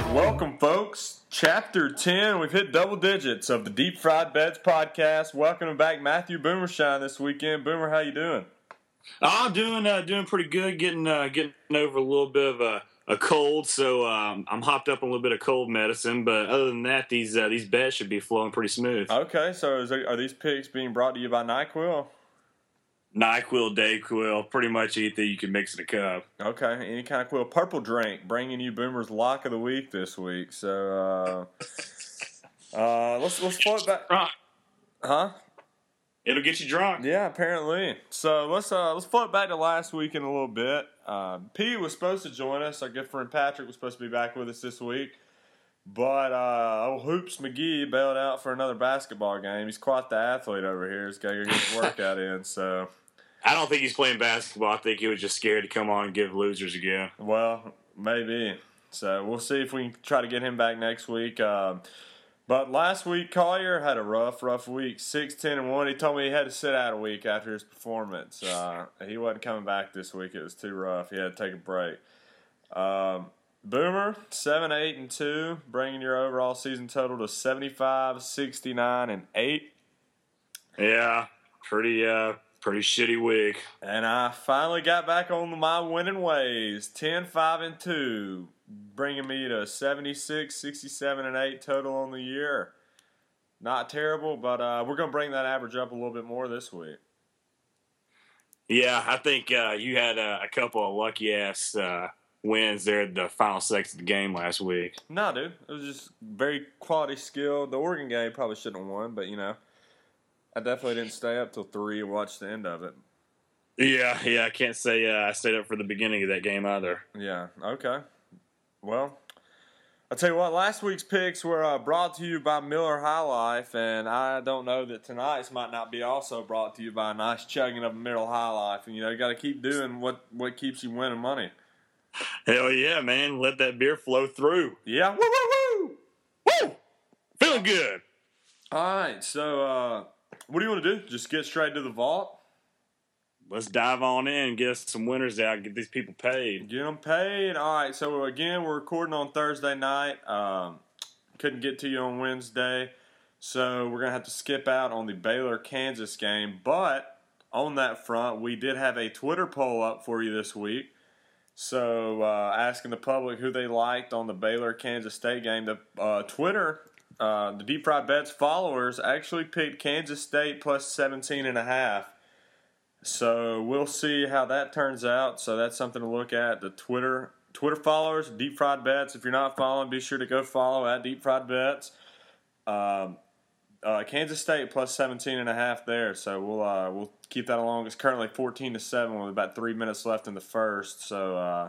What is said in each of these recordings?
right, welcome, folks. Chapter 10. We've hit double digits of the Deep Fried Bets podcast. Welcome back, Matthew Boomershine, this weekend. Boomer, how you doing? I'm doing uh, doing pretty good. Getting uh, getting over a little bit of a, a cold, so um, I'm hopped up on a little bit of cold medicine. But other than that, these uh, these beds should be flowing pretty smooth. Okay, so is are these picks being brought to you by NyQuil? Nyquil, Dayquil, pretty much anything you can mix in a cup. Okay, any kind of quill. Purple drink, bringing you Boomer's lock of the week this week. So, uh, uh, let's let's float back. Huh? It'll get you drunk. Yeah, apparently. So let's uh let's float back to last week in a little bit. Uh, P was supposed to join us. Our good friend Patrick was supposed to be back with us this week, but uh, old Hoops McGee bailed out for another basketball game. He's quite the athlete over here. He's got to get his workout in. So, I don't think he's playing basketball. I think he was just scared to come on and give losers again. well, maybe. So we'll see if we can try to get him back next week. Um, but last week, Collier had a rough, rough week. 6 10 and 1. He told me he had to sit out a week after his performance. Uh, he wasn't coming back this week. It was too rough. He had to take a break. Um, Boomer, 7 8 and 2, bringing your overall season total to 75, 69, and 8. Yeah, pretty uh pretty shitty week. And I finally got back on my winning ways 10 5 and 2, bringing me to 76, 67, and 8 total on the year. Not terrible, but uh, we're going to bring that average up a little bit more this week. Yeah, I think uh, you had uh, a couple of lucky ass uh, wins there at the final seconds of the game last week. No, dude. It was just very quality skill. The Oregon game probably shouldn't have won, but, you know, I definitely didn't stay up till 3 and watch the end of it. Yeah, yeah, I can't say uh, I stayed up for the beginning of that game either. Yeah, okay. Well, I'll tell you what, last week's picks were uh, brought to you by Miller High Life, and I don't know that tonight's might not be also brought to you by a nice chugging of Miller High Life. And, you know, you got to keep doing what, what keeps you winning money. Hell yeah, man! Let that beer flow through. Yeah, woo, woo, woo! Woo! Feeling good. All right, so uh, what do you want to do? Just get straight to the vault? Let's dive on in, get some winners out, get these people paid. Get them paid. All right. So again, we're recording on Thursday night. Um, couldn't get to you on Wednesday, so we're gonna have to skip out on the Baylor Kansas game. But on that front, we did have a Twitter poll up for you this week. So uh, asking the public who they liked on the Baylor Kansas State game. The uh, Twitter, uh, the Deep Fried Bets followers actually picked Kansas State plus 17 and a half. So we'll see how that turns out. So that's something to look at. The Twitter Twitter followers, Deep Fried Bets. If you're not following, be sure to go follow at Deep Fried Bets. Um, uh, Kansas State plus 17 and a half there. So we'll uh, we'll keep that along. It's currently 14 to seven with about three minutes left in the first. So uh,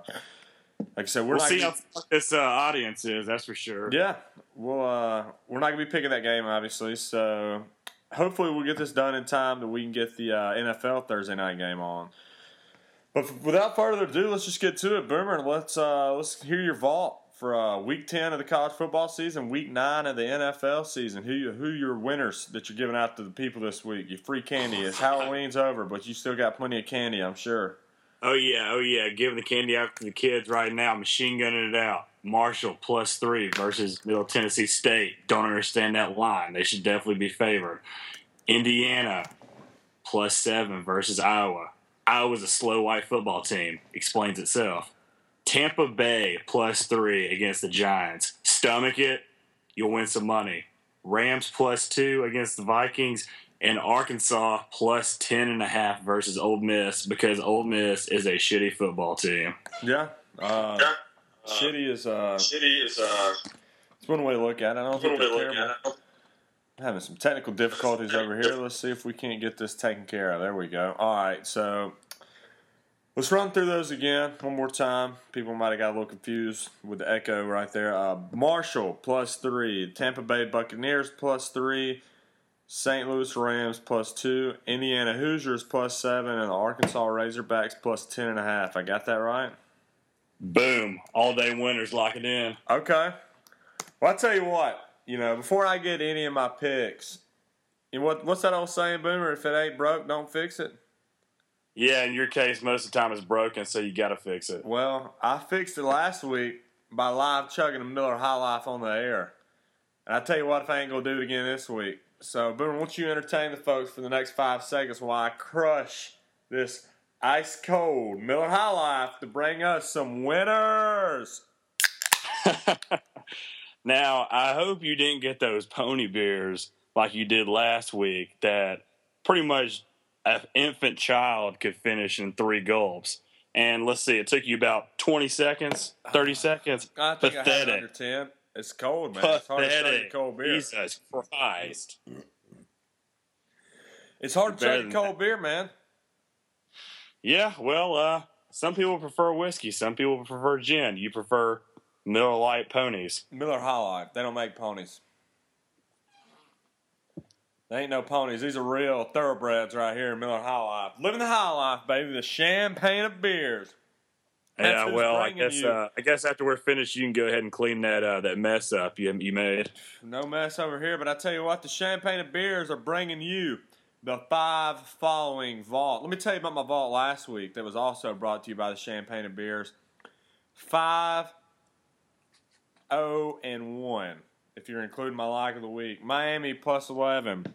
like I said, we're We'll not see gonna- how this uh, audience is. That's for sure. yeah, we'll uh, we're not gonna be picking that game obviously. So hopefully we'll get this done in time that we can get the uh, NFL Thursday night game on. But f- without further ado, let's just get to it, Boomer. Let's uh, let's hear your vault for uh, Week Ten of the college football season, Week Nine of the NFL season. Who you, who your winners that you're giving out to the people this week? Your free candy. It's Halloween's over, but you still got plenty of candy, I'm sure. Oh yeah, oh yeah. Giving the candy out to the kids right now. Machine gunning it out. Marshall plus three versus Middle Tennessee State. Don't understand that line. They should definitely be favored. Indiana plus seven versus Iowa. Iowa's a slow white football team. Explains itself. Tampa Bay plus three against the Giants. Stomach it, you'll win some money. Rams plus two against the Vikings. And Arkansas plus ten and a half versus Ole Miss because Ole Miss is a shitty football team. Yeah. Uh, shitty is uh, Shitty is uh, it's one way to look at it. I don't think they're look terrible. at it. having some technical difficulties over here. Let's see if we can't get this taken care of. There we go. All right, so let's run through those again one more time. People might have got a little confused with the echo right there. Uh, Marshall plus three, Tampa Bay Buccaneers plus three, St. Louis Rams plus two, Indiana Hoosiers plus seven, and the Arkansas Razorbacks plus ten and a half. I got that right. Boom. All day winners lock it in. Okay. Well, I tell you what. You know, before I get any of my picks, you know what? What's that old saying, Boomer? If it ain't broke, don't fix it. Yeah, in your case, most of the time it's broken, so you got to fix it. Well, I fixed it last week, by live chugging a Miller High Life on the air. And I tell you what, if I ain't gonna do it again this week. So, Boomer, won't you entertain the folks for the next five seconds while I crush this ice cold Miller High Life to bring us some winners? now, I hope you didn't get those pony beers like you did last week that pretty much an infant child could finish in three gulps. And let's see, it took you about 20 seconds, 30 seconds. I think Pathetic. I had under 10. It's cold, man. It's hard to a cold beer. Jesus Christ. It's hard to drink cold beer, man. Yeah, well, uh, some people prefer whiskey. Some people prefer gin. You prefer Miller Lite ponies. Miller High Life. They don't make ponies. They ain't no ponies. These are real thoroughbreds right here in Miller High Life. Living the high life, baby. The champagne of beers. Yeah, well, I guess uh, I guess after we're finished, you can go ahead and clean that uh, that mess up you you made. No mess over here, but I tell you what, the champagne and beers are bringing you the five following vault. Let me tell you about my vault last week that was also brought to you by the champagne and beers. Five, oh, and one. If you're including my like of the week, Miami plus eleven,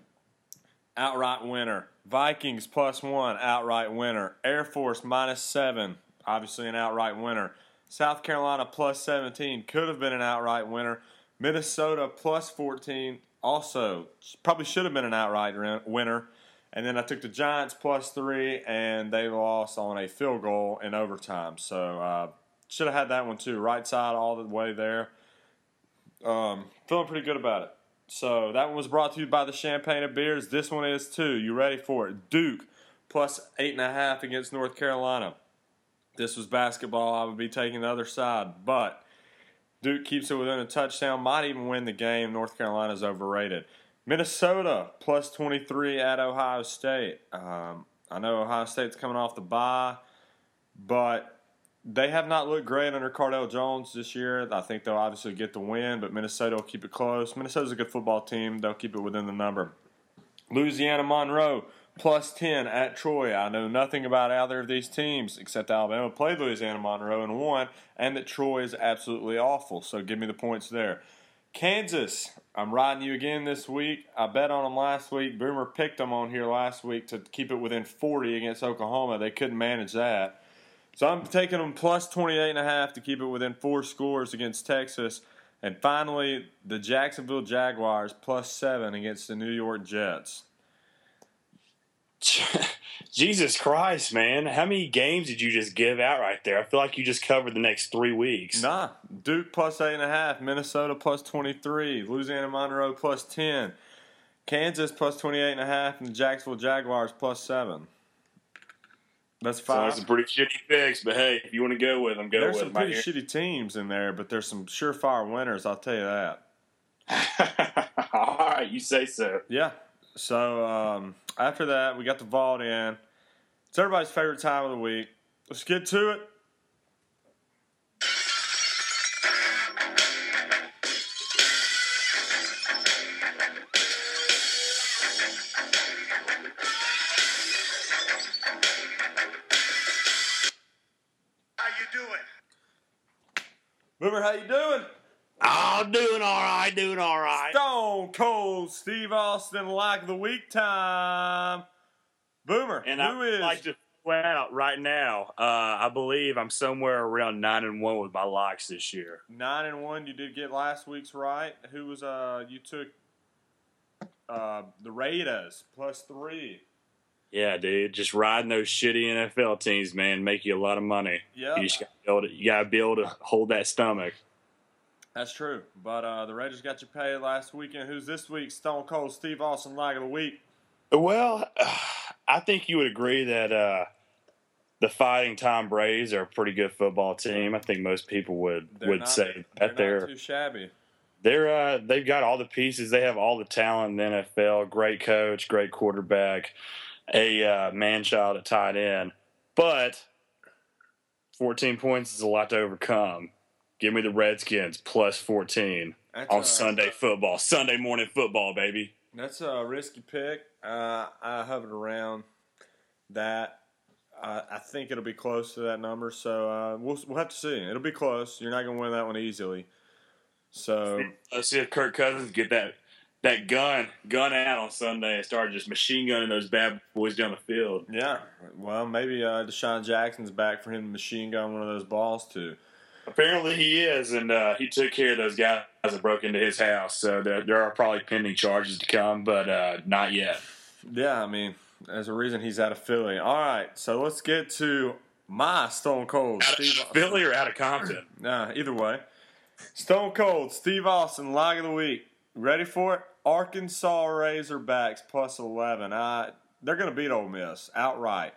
outright winner. Vikings plus one, outright winner. Air Force minus seven, obviously an outright winner. South Carolina plus 17 could have been an outright winner. Minnesota plus 14 also probably should have been an outright winner. And then I took the Giants plus three, and they lost on a field goal in overtime. So uh, should have had that one too. Right side all the way there. Um, feeling pretty good about it. So that one was brought to you by the Champagne of Beers. This one is too. You ready for it? Duke plus eight and a half against North Carolina. This was basketball. I would be taking the other side, but Duke keeps it within a touchdown. Might even win the game. North Carolina's overrated. Minnesota plus 23 at Ohio State. Um, I know Ohio State's coming off the bye, but they have not looked great under Cardale Jones this year. I think they'll obviously get the win, but Minnesota will keep it close. Minnesota's a good football team. They'll keep it within the number. Louisiana Monroe plus 10 at Troy. I know nothing about either of these teams except Alabama played Louisiana Monroe and won, and that Troy is absolutely awful. So give me the points there. Kansas, I'm riding you again this week. I bet on them last week. Boomer picked them on here last week to keep it within 40 against Oklahoma. They couldn't manage that. So I'm taking them plus 28 and a half to keep it within four scores against Texas. And finally, the Jacksonville Jaguars plus seven against the New York Jets. Jesus Christ, man! How many games did you just give out right there? I feel like you just covered the next three weeks. Nah, Duke plus eight and a half, Minnesota plus 23, Louisiana Monroe plus 10, Kansas plus 28 and a half, and the Jacksonville Jaguars plus seven. That's So five. some pretty shitty picks, but hey, if you want to go with them, go There's with some them. pretty shitty teams in there, but there's some surefire winners. I'll tell you that. All right, you say so. Yeah. So um, after that, we got the vault in. It's everybody's favorite time of the week. Let's get to it. How you doing? Boomer, how you doing? Oh, doing all right, doing all right. Stone Cold Steve Austin like the week time. Boomer, And who I would is like to throw out right now. Uh, I believe I'm somewhere around nine and one with my locks this year. nine and one? You did get last week's right. Who was uh? You took uh the Raiders plus three. Yeah, dude, just riding those shitty NFL teams, man, make you a lot of money. Yeah, You just got to be able you got to be able to hold that stomach. That's true. But uh, the Raiders got you paid last weekend. Who's this week? Stone Cold Steve Austin like of the week. Well, I think you would agree that uh, the Fighting Tom Braves are a pretty good football team. I think most people would They're would not- say They're that they're not too shabby. they're uh, they've got all the pieces. They have all the talent in the NFL. Great coach, great quarterback, a uh, man child at tight end. But 14 points is a lot to overcome. Give me the Redskins plus 14 That's on a- Sunday football. Sunday morning football, baby. That's a risky pick. Uh, I hovered around that. I, I think it'll be close to that number. So uh, we'll we'll have to see. It'll be close. You're not going to win that one easily. So Let's see if Kirk Cousins get that that gun gun out on Sunday and start just machine gunning those bad boys down the field. yeah, well maybe uh, DeSean Jackson's back for him to machine gun one of those balls too. Apparently he is, and uh, he took care of those guys that broke into his house. So there, there are probably pending charges to come, but uh, not yet. Yeah, I mean, there's a reason he's out of Philly. All right, so let's get to my Stone Cold. Out of Steve- Philly or out of Compton? Nah, either way. Stone Cold, Steve Austin, log of the week. Ready for it? Arkansas Razorbacks plus 11. Uh, they're going to beat Ole Miss outright.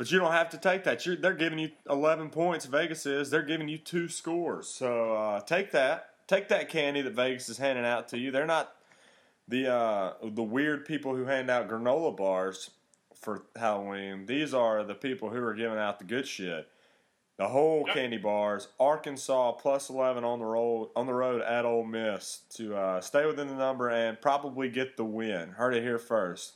But you don't have to take that. You're, they're giving you 11 points, Vegas is. They're giving you two scores. So uh, take that. Take that candy that Vegas is handing out to you. They're not the uh, the weird people who hand out granola bars for Halloween. These are the people who are giving out the good shit. The whole candy bars. Arkansas plus eleven on the road on the road at Ole Miss to uh, stay within the number and probably get the win. Heard it here first.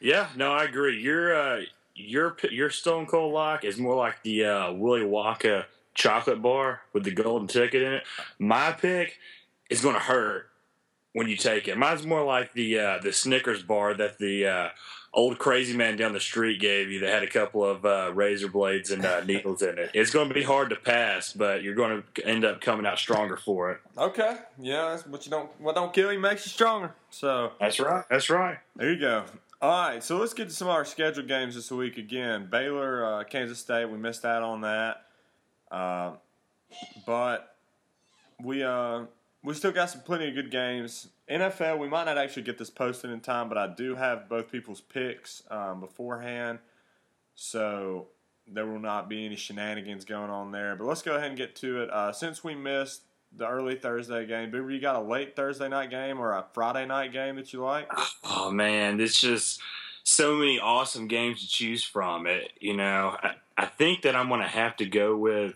Yeah, no, I agree. Your uh, your your Stone Cold lock is more like the uh, Willy Wonka chocolate bar with the golden ticket in it. My pick is going to hurt when you take it. Mine's more like the uh, the Snickers bar that the uh, old crazy man down the street gave you that had a couple of uh, razor blades and uh, needles in it. It's going to be hard to pass, but you're going to end up coming out stronger for it. Okay, yeah, that's what you don't what don't kill you makes you stronger. So That's right. That's right. There you go. All right, so let's get to some of our scheduled games this week again. Baylor, uh, Kansas State, we missed out on that, uh, but we uh, we still got some plenty of good games. NFL, we might not actually get this posted in time, but I do have both people's picks um, beforehand, so there will not be any shenanigans going on there. But let's go ahead and get to it. Uh, since we missed the early Thursday game, Boober, you got a late Thursday night game or a Friday night game that you like? Oh man, it's just so many awesome games to choose from. It, you know, I, I think that I'm going to have to go with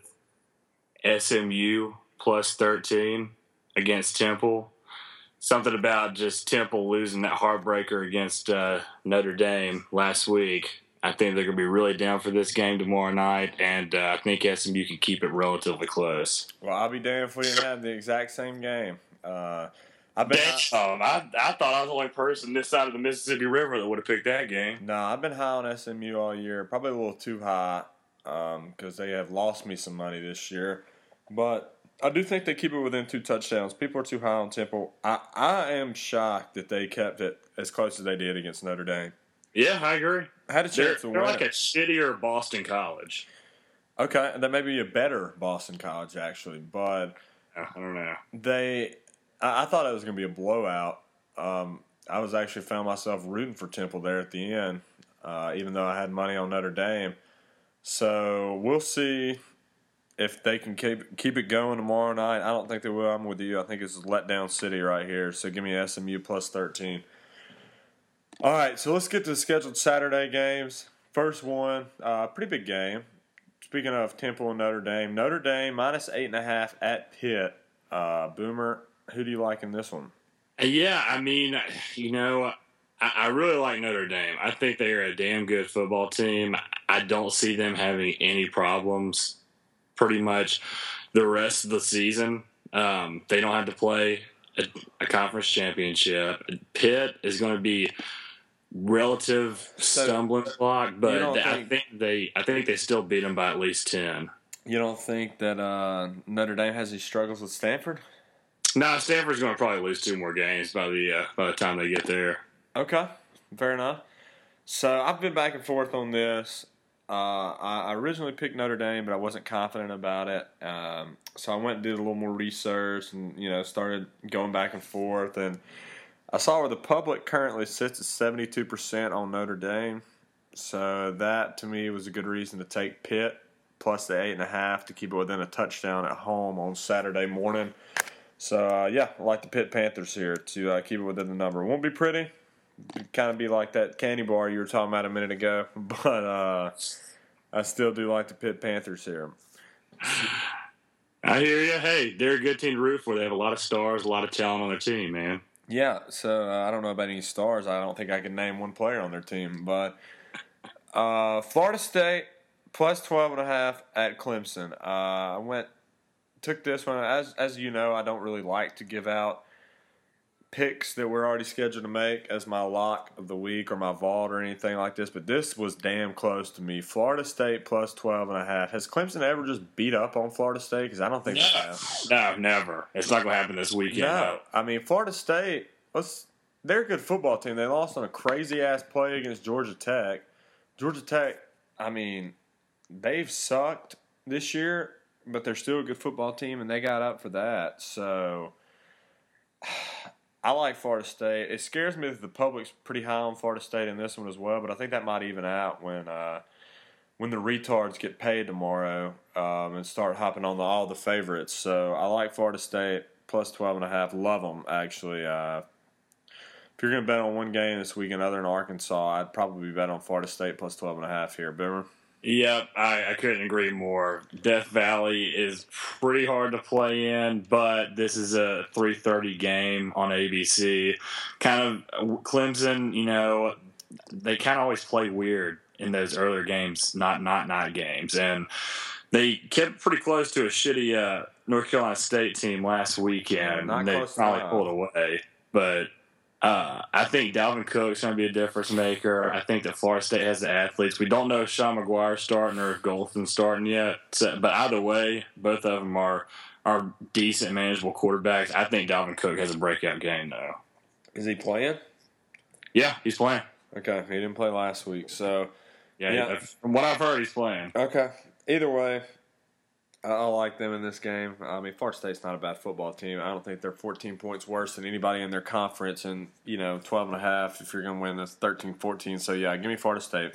SMU plus 13 against Temple. Something about just Temple losing that heartbreaker against uh, Notre Dame last week. I think they're going to be really down for this game tomorrow night, and uh, I think SMU can keep it relatively close. Well, I'll be damned if we didn't have the exact same game. Uh, I've been Um, I, I thought I was the only person this side of the Mississippi River that would have picked that game. no, I've been high on SMU all year. Probably a little too high because they have lost me some money this year. But I do think they keep it within two touchdowns. People are too high on Temple. I, I am shocked that they kept it as close as they did against Notre Dame. Yeah, I agree. I had a They're, chance they're win. like it. a shittier Boston college. Okay, that may be a better Boston College actually, but I don't know. they I, I thought it was going to be a blowout. Um, I was actually found myself rooting for Temple there at the end, uh, even though I had money on Notre Dame. So we'll see if they can keep keep it going tomorrow night. I don't think they will. I'm with you. I think it's letdown city right here. So give me SMU plus 13. All right, so let's get to the scheduled Saturday games. First one, uh, pretty big game. Speaking of Temple and Notre Dame, Notre Dame minus eight and a half at Pitt. Uh, Boomer, who do you like in this one? Yeah, I mean, you know, I, I really like Notre Dame. I think they are a damn good football team. I don't see them having any problems pretty much the rest of the season. Um, they don't have to play a, a conference championship. Pitt is going to be relative So, stumbling block, but don't I think- think they I think they still beat them by at least ten. You don't think that uh, Notre Dame has any struggles with Stanford? No, Stanford's going to probably lose two more games by the uh, by the time they get there. Okay, fair enough. So I've been back and forth on this. Uh, I I originally picked Notre Dame, but I wasn't confident about it. Um, so I went and did a little more research, and you know started going back and forth. And I saw where the public currently sits at seventy-two percent on Notre Dame. So that to me was a good reason to take Pitt plus the eight and a half to keep it within a touchdown at home on Saturday morning. So uh, yeah, I like the Pitt Panthers here to uh, keep it within the number. Won't be pretty. Kind of be like that candy bar you were talking about a minute ago, but uh, I still do like the Pitt Panthers here. I hear you. Hey, they're a good team to root for. They have a lot of stars, a lot of talent on their team, man. Yeah, so uh, I don't know about any stars. I don't think I can name one player on their team, but Uh, Florida State plus 12 and a half at Clemson. Uh, I went took this one as as you know, I don't really like to give out picks that we're already scheduled to make as my lock of the week or my vault or anything like this, but this was damn close to me. Florida State plus 12 and a half. Has Clemson ever just beat up on Florida State? Because I don't think they have. No, never. It's not going to happen this weekend. No, I mean Florida State. Let's. They're a good football team. They lost on a crazy ass play against Georgia Tech. Georgia Tech. I mean, they've sucked this year, but they're still a good football team, and they got up for that. So. I like Florida State. It scares me that the public's pretty high on Florida State in this one as well, but I think that might even out when uh, when the retards get paid tomorrow um, and start hopping on the, all the favorites. So I like Florida State plus 12 and a half. Love them actually. Uh, if you're going to bet on one game this weekend other than Arkansas, I'd probably bet on Florida State plus 12 and a half here. Boomer. Yep, I, I couldn't agree more. Death Valley is pretty hard to play in, but this is a 3:30 game on ABC. Kind of Clemson, you know, they kind of always play weird in those earlier games, not not night games, and they kept pretty close to a shitty uh, North Carolina State team last weekend. Not and they finally enough. pulled away, but uh, I think Dalvin Cook's going to be a difference maker. I think that Florida State has the athletes. We don't know if Sean Maguire's starting or if Golson's starting yet. So, but either way, both of them are are decent, manageable quarterbacks. I think Dalvin Cook has a breakout game, though. Is he playing? Yeah, he's playing. Okay, he didn't play last week, so Yeah, Yeah. from what I've heard, he's playing. Okay. Either way, I, like them in this game. I mean, Florida State's not a bad football team. I don't think they're 14 points worse than anybody in their conference, and you know, 12 and a half if you're going to win this 13, 14. So yeah, give me Florida State.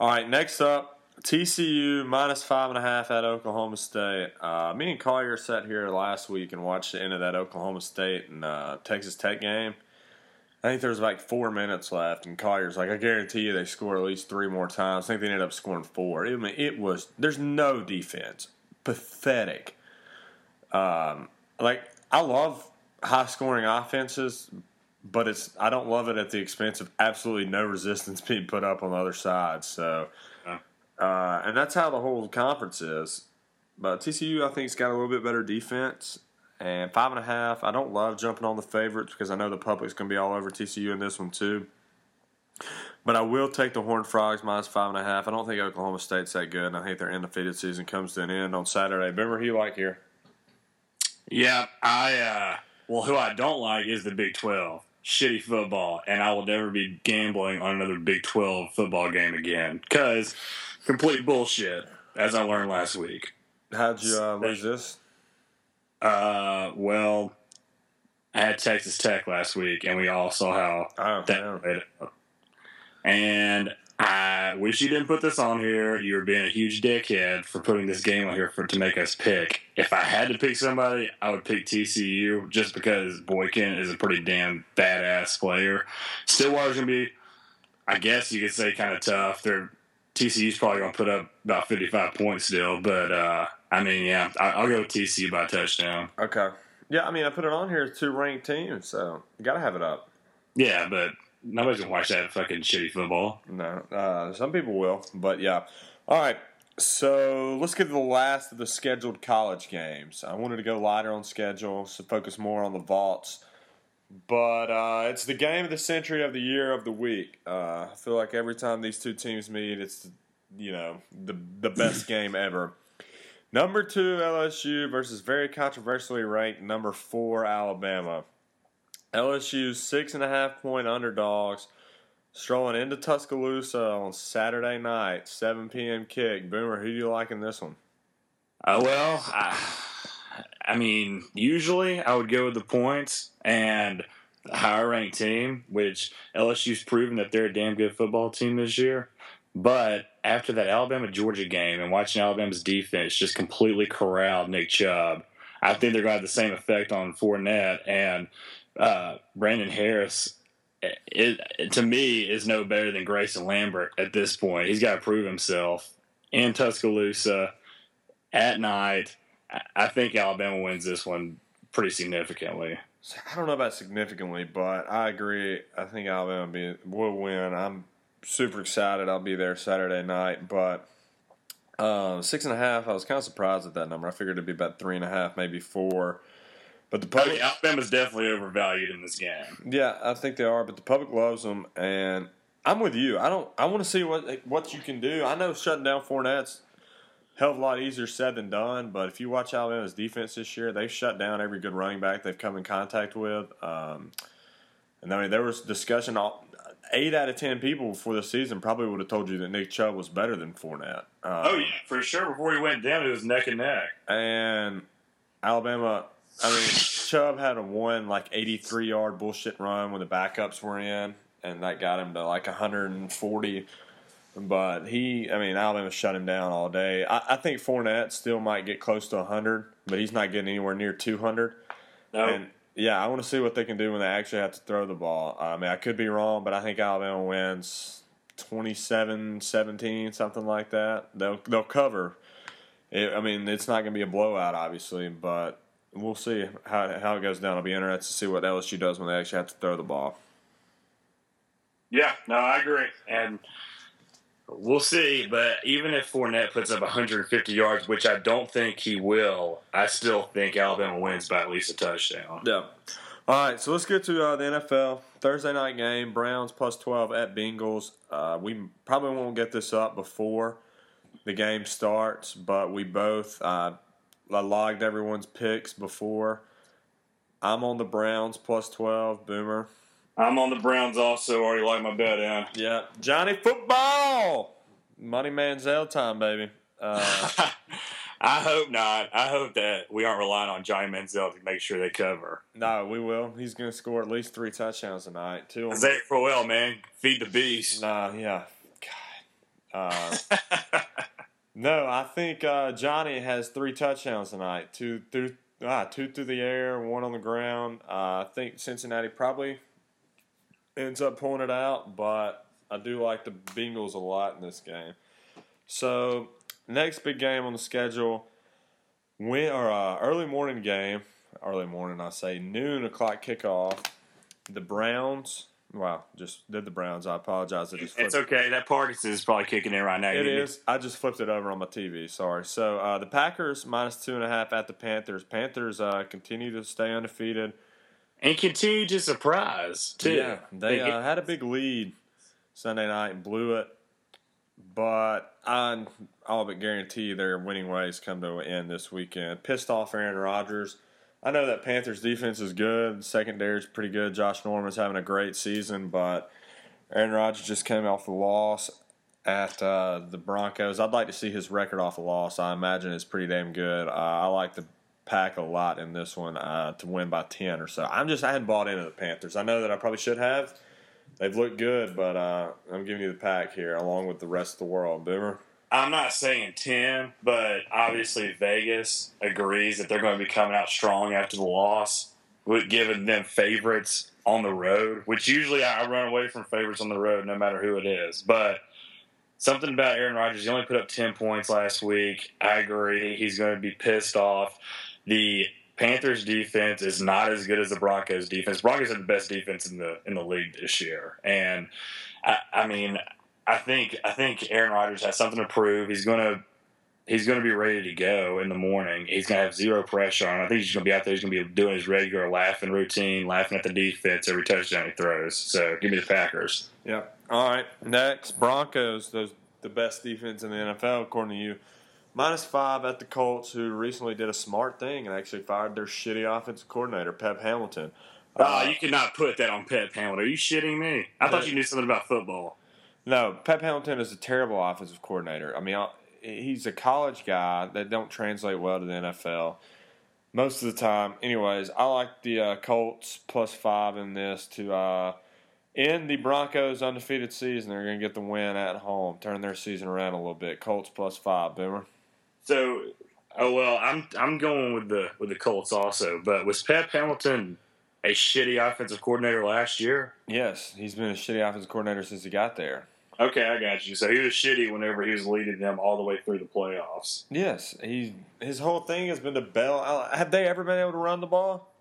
All right, next up, TCU minus five and a half at Oklahoma State. Uh, me and Collier sat here last week and watched the end of that Oklahoma State and uh, Texas Tech game. I think there was like four minutes left, and Collier's like, I guarantee you they score at least three more times. I think they ended up scoring four. I mean, it was there's no defense, pathetic. Um, like I love high scoring offenses, but it's I don't love it at the expense of absolutely no resistance being put up on the other side. So, Yeah. uh, and that's how the whole conference is. But TCU, I think, has got a little bit better defense. And five and a half, I don't love jumping on the favorites because I know the public's going to be all over TCU in this one too. But I will take the Horned Frogs minus five and a half. I don't think Oklahoma State's that good, and I think their undefeated season comes to an end on Saturday. Remember who you like here? Yeah, I uh well who I don't like is the Big Twelve. Shitty football, and I will never be gambling on another Big Twelve football game again. Cause complete bullshit, as I learned last week. How'd you uh, lose this? Uh well I had Texas Tech last week and we all saw how Oh, that yeah. played out. And I wish you didn't put this on here. You were being a huge dickhead for putting this game on here for to make us pick. If I had to pick somebody, I would pick TCU just because Boykin is a pretty damn badass player. Stillwater's gonna be, I guess you could say, kind of tough. They're TCU's probably gonna put up about fifty-five points still, but uh, I mean, yeah, I, I'll go TCU by touchdown. Okay. Yeah, I mean, I put it on here as two ranked teams, so you got to have it up. Yeah, but nobody's gonna watch that fucking shitty football. No, uh, some people will, but yeah. All right, so let's get to the last of the scheduled college games. I wanted to go lighter on schedule, so focus more on the vaults. But uh, it's the game of the century of the year of the week. Uh, I feel like every time these two teams meet, it's you know the the best game ever. Number two LSU versus very controversially ranked number four Alabama. LSU's six and a half point underdogs strolling into Tuscaloosa on Saturday night, 7 p.m. kick. Boomer, who do you like in this one? Uh, well, I, I mean, usually I would go with the points and the higher ranked team, which LSU's proven that they're a damn good football team this year. But after that Alabama Georgia game and watching Alabama's defense just completely corral Nick Chubb, I think they're going to have the same effect on Fournette and uh, Brandon Harris. It, it, to me, is no better than Greyson Lambert at this point. He's got to prove himself in Tuscaloosa at night. I- think Alabama wins this one pretty significantly. I don't know about significantly, but I agree. I think Alabama be, will win. I'm super excited. I'll be there Saturday night, but uh, six and a half. I was kind of surprised at that number. I figured it'd be about three and a half, maybe four. But the I public, mean, Alabama's definitely overvalued in this game. yeah, I think they are. But the public loves them, and I'm with you. I don't. I want to see what what you can do. I know shutting down Fournette's hell of a lot easier said than done. But if you watch Alabama's defense this year, they've shut down every good running back they've come in contact with. Um, and I mean, there was discussion. All, eight out of ten people before the season probably would have told you that Nick Chubb was better than Fournette. Um, Oh yeah, for sure. Before he went down, it was neck and neck. and Alabama. I mean, Chubb had a one like 83 yard bullshit run when the backups were in, and that got him to like 140. But he, I mean, Alabama shut him down all day. I, I think Fournette still might get close to 100, but he's not getting anywhere near 200. No, And yeah, I want to see what they can do when they actually have to throw the ball. I mean, I could be wrong, but I think Alabama wins 27-17, something like that. They'll they'll cover. It, I mean, it's not going to be a blowout, obviously, but we'll see how how it goes down. I'll be interested to see what LSU does when they actually have to throw the ball. yeah, no, I agree, and we'll see. But even if Fournette puts up 150 yards, which I don't think he will, I still think Alabama wins by at least a touchdown. Yeah. All right, so let's get to uh, the NFL Thursday night game. Browns plus twelve at Bengals. Uh, we probably won't get this up before the game starts, but we both uh, I logged everyone's picks before. I'm on the Browns plus twelve. Boomer. I'm on the Browns also. Already like my bet in. Yeah, Johnny Football. Money Manziel time, baby. Uh, I hope not. I hope that we aren't relying on Johnny Manziel to make sure they cover. no, we will. He's going to score at least three touchdowns tonight. Two. on- Zach Crowell, man, feed the beast. Nah, yeah. God. Uh, No, I think uh, Johnny has three touchdowns tonight. Two through ah, two through the air, one on the ground. Uh, I think Cincinnati probably ends up pulling it out, but I do like the Bengals a lot in this game. So next big game on the schedule, when or uh, early morning game, early morning I say noon o'clock kickoff. The Browns. Wow, just did the Browns. I apologize. I just It's okay. That Parkinson's is probably kicking in right now. it You- I just flipped it over on my TV. Sorry. So uh, the Packers minus two and a half at the Panthers. Panthers uh, continue to stay undefeated. And continue to surprise, too. Yeah, they uh, had a big lead Sunday night and blew it. But I, I'll but guarantee their winning ways come to an end this weekend. Pissed off Aaron Rodgers. I know that Panthers defense is good. Secondary is pretty good. Josh Norman's having a great season, but Aaron Rodgers just came off a loss at uh, the Broncos. I'd like to see his record off a loss. I imagine it's pretty damn good. Uh, I like the pack a lot in this one uh, to win by 10 or so. I'm just, I hadn't bought into the Panthers. I know that I probably should have. They've looked good, but uh, I'm giving you the pack here along with the rest of the world. Boomer? I'm not saying 10, but obviously Vegas agrees that they're going to be coming out strong after the loss, with giving them favorites on the road, which usually I run away from favorites on the road no matter who it is. But something about Aaron Rodgers, he only put up 10 points last week. I agree. He's going to be pissed off. The Panthers defense is not as good as the Broncos defense. Broncos have the best defense in the in the league this year. And I, I mean, I think I think Aaron Rodgers has something to prove. He's gonna he's gonna be ready to go in the morning. He's gonna have zero pressure on. him. I think he's gonna be out there. He's gonna be doing his regular laughing routine, laughing at the defense every touchdown he throws. So give me the Packers. Yep. All right. Next, Broncos, those the best defense in the NFL, according to you. Minus five at the Colts, who recently did a smart thing and actually fired their shitty offensive coordinator, Pep Hamilton. Oh, you cannot put that on Pep Hamilton. Are you shitting me? I thought you knew something about football. No, Pep Hamilton is a terrible offensive coordinator. I mean, he's a college guy that don't translate well to the NFL most of the time. Anyways, I like the uh, Colts plus five in this to uh, end the Broncos' undefeated season. They're going to get the win at home, turn their season around a little bit. Colts plus five, Boomer. So, oh well, I'm I'm going with the with the Colts also. But was Pep Hamilton a shitty offensive coordinator last year? Yes, he's been a shitty offensive coordinator since he got there. Okay, I got you. So he was shitty whenever he was leading them all the way through the playoffs. Yes, he his whole thing has been to bail. out- Have they ever been able to run the ball?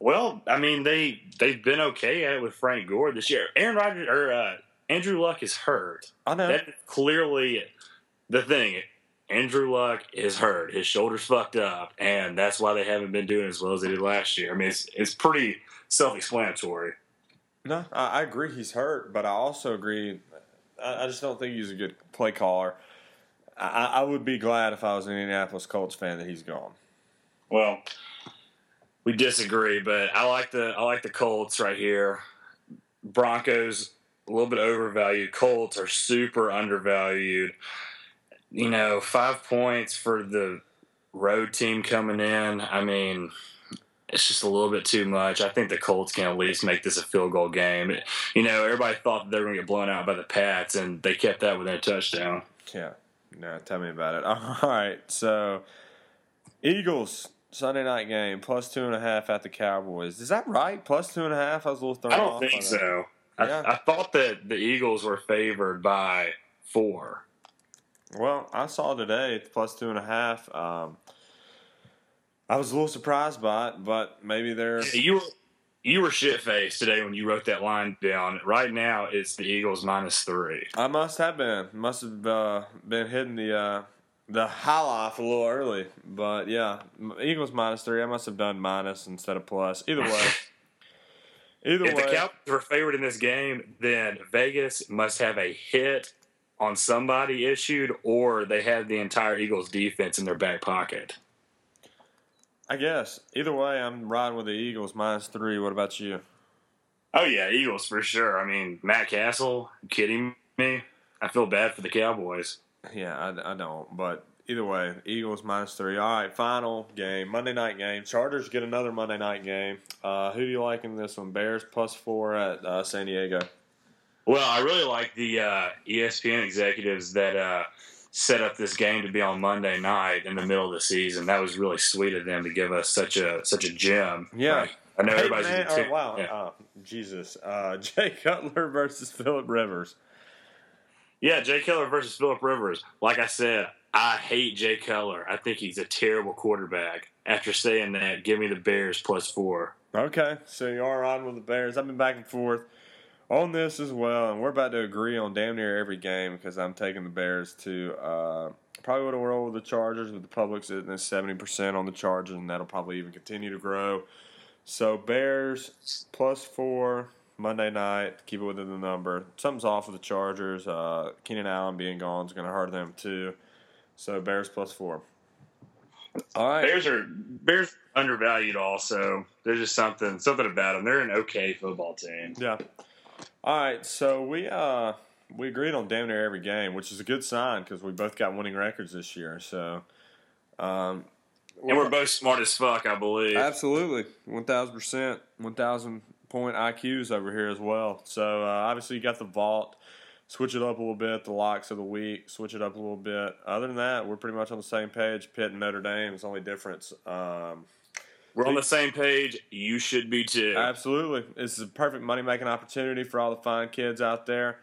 Well, I mean they they've been okay at it with Frank Gore this year. Aaron Rodgers or uh, Andrew Luck is hurt. I know. That is clearly the thing. Andrew Luck is hurt. His shoulder's fucked up, and that's why they haven't been doing as well as they did last year. I mean, it's it's pretty self-explanatory. No, I, I agree he's hurt, but I also agree. I, just don't think he's a good play caller. I, I would be glad if I was an Indianapolis Colts fan that he's gone. Well, we disagree, but I like the I like the Colts right here. Broncos a little bit overvalued. Colts are super undervalued. You know, five points for the road team coming in. I mean, it's just a little bit too much. I think the Colts can at least make this a field goal game. You know, everybody thought that they were going to get blown out by the Pats, and they kept that within a touchdown. Yeah. No, tell me about it. All right. So, Eagles, Sunday night game, plus two and a half at the Cowboys. Is that right? Plus two and a half? I was a little thrown I don't think so. Yeah. I, I thought that the Eagles were favored by four. Well, I saw today it's plus two and a half. Um, I was a little surprised by it, but maybe they're. You were you were shit faced today when you wrote that line down. Right now, it's the Eagles minus three. I must have been. Must have uh, been hitting the uh, the high life a little early. But yeah, Eagles minus three. I must have done minus instead of plus. Either way. Either way If way. the Cowboys were favored in this game, then Vegas must have a hit on somebody issued, or they have the entire Eagles defense in their back pocket. I guess. Either way, I'm riding with the Eagles minus three. What about you? Oh yeah, Eagles for sure. I mean, Matt Cassel, kidding me? I feel bad for the Cowboys. Yeah, I, I don't. But either way, Eagles minus three. All right, final game, Monday night game. Chargers get another Monday night game. Uh, who do you like in this one? Bears plus four at uh, San Diego. Well, I really like the uh, ESPN executives that uh, set up this game to be on Monday night in the middle of the season. That was really sweet of them to give us such a such a gem. Yeah. I know Hey, everybody's man, oh, wow. Yeah. Uh, Jesus. Uh, Jay Cutler versus Philip Rivers. yeah, Jay Cutler versus Philip Rivers. Like I said, I hate Jay Cutler. I think he's a terrible quarterback. After saying that, give me the Bears plus four. Okay, so you are on with the Bears. I've been back and forth on this as well, and we're about to agree on damn near every game because I'm taking the Bears to uh, probably would have rolled with the Chargers, but the public's sitting at seventy percent on the Chargers, and that'll probably even continue to grow. So Bears plus four Monday night. Keep it within the number. Something's off with the Chargers. Uh, Keenan Allen being gone is going to hurt them too. So Bears plus four. All right. Bears are Bears undervalued. Also, there's just something something about them. They're an okay football team. Yeah. All right, so we uh we agreed on damn near every game, which is a good sign because we both got winning records this year. So, um, And we're both smart as fuck, I believe. absolutely one thousand percent, one thousand point IQs over here as well. So uh, obviously you got the vault. Switch it up a little bit. The locks of the week. Switch it up a little bit. Other than that, we're pretty much on the same page. Pitt and Notre Dame is the only difference. Um, We're on the same page. You should be too. Absolutely. This is a perfect money making opportunity for all the fine kids out there.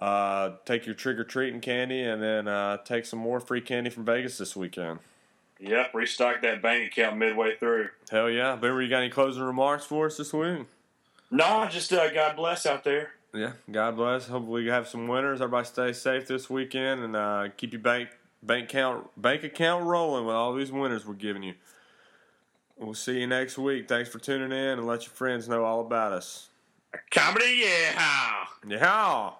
Uh, take your trick or treating candy and then uh, take some more free candy from Vegas this weekend. Yep, restock that bank account midway through. Hell yeah. Boomer, you got any closing remarks for us this week? Nah, just uh, God bless out there. Yeah. God bless. Hopefully you have some winners. Everybody stay safe this weekend and uh, keep your bank bank account bank account rolling with all these winners we're giving you. We'll see you next week. Thanks for tuning in and let your friends know all about us. Comedy, yeah. Yeah.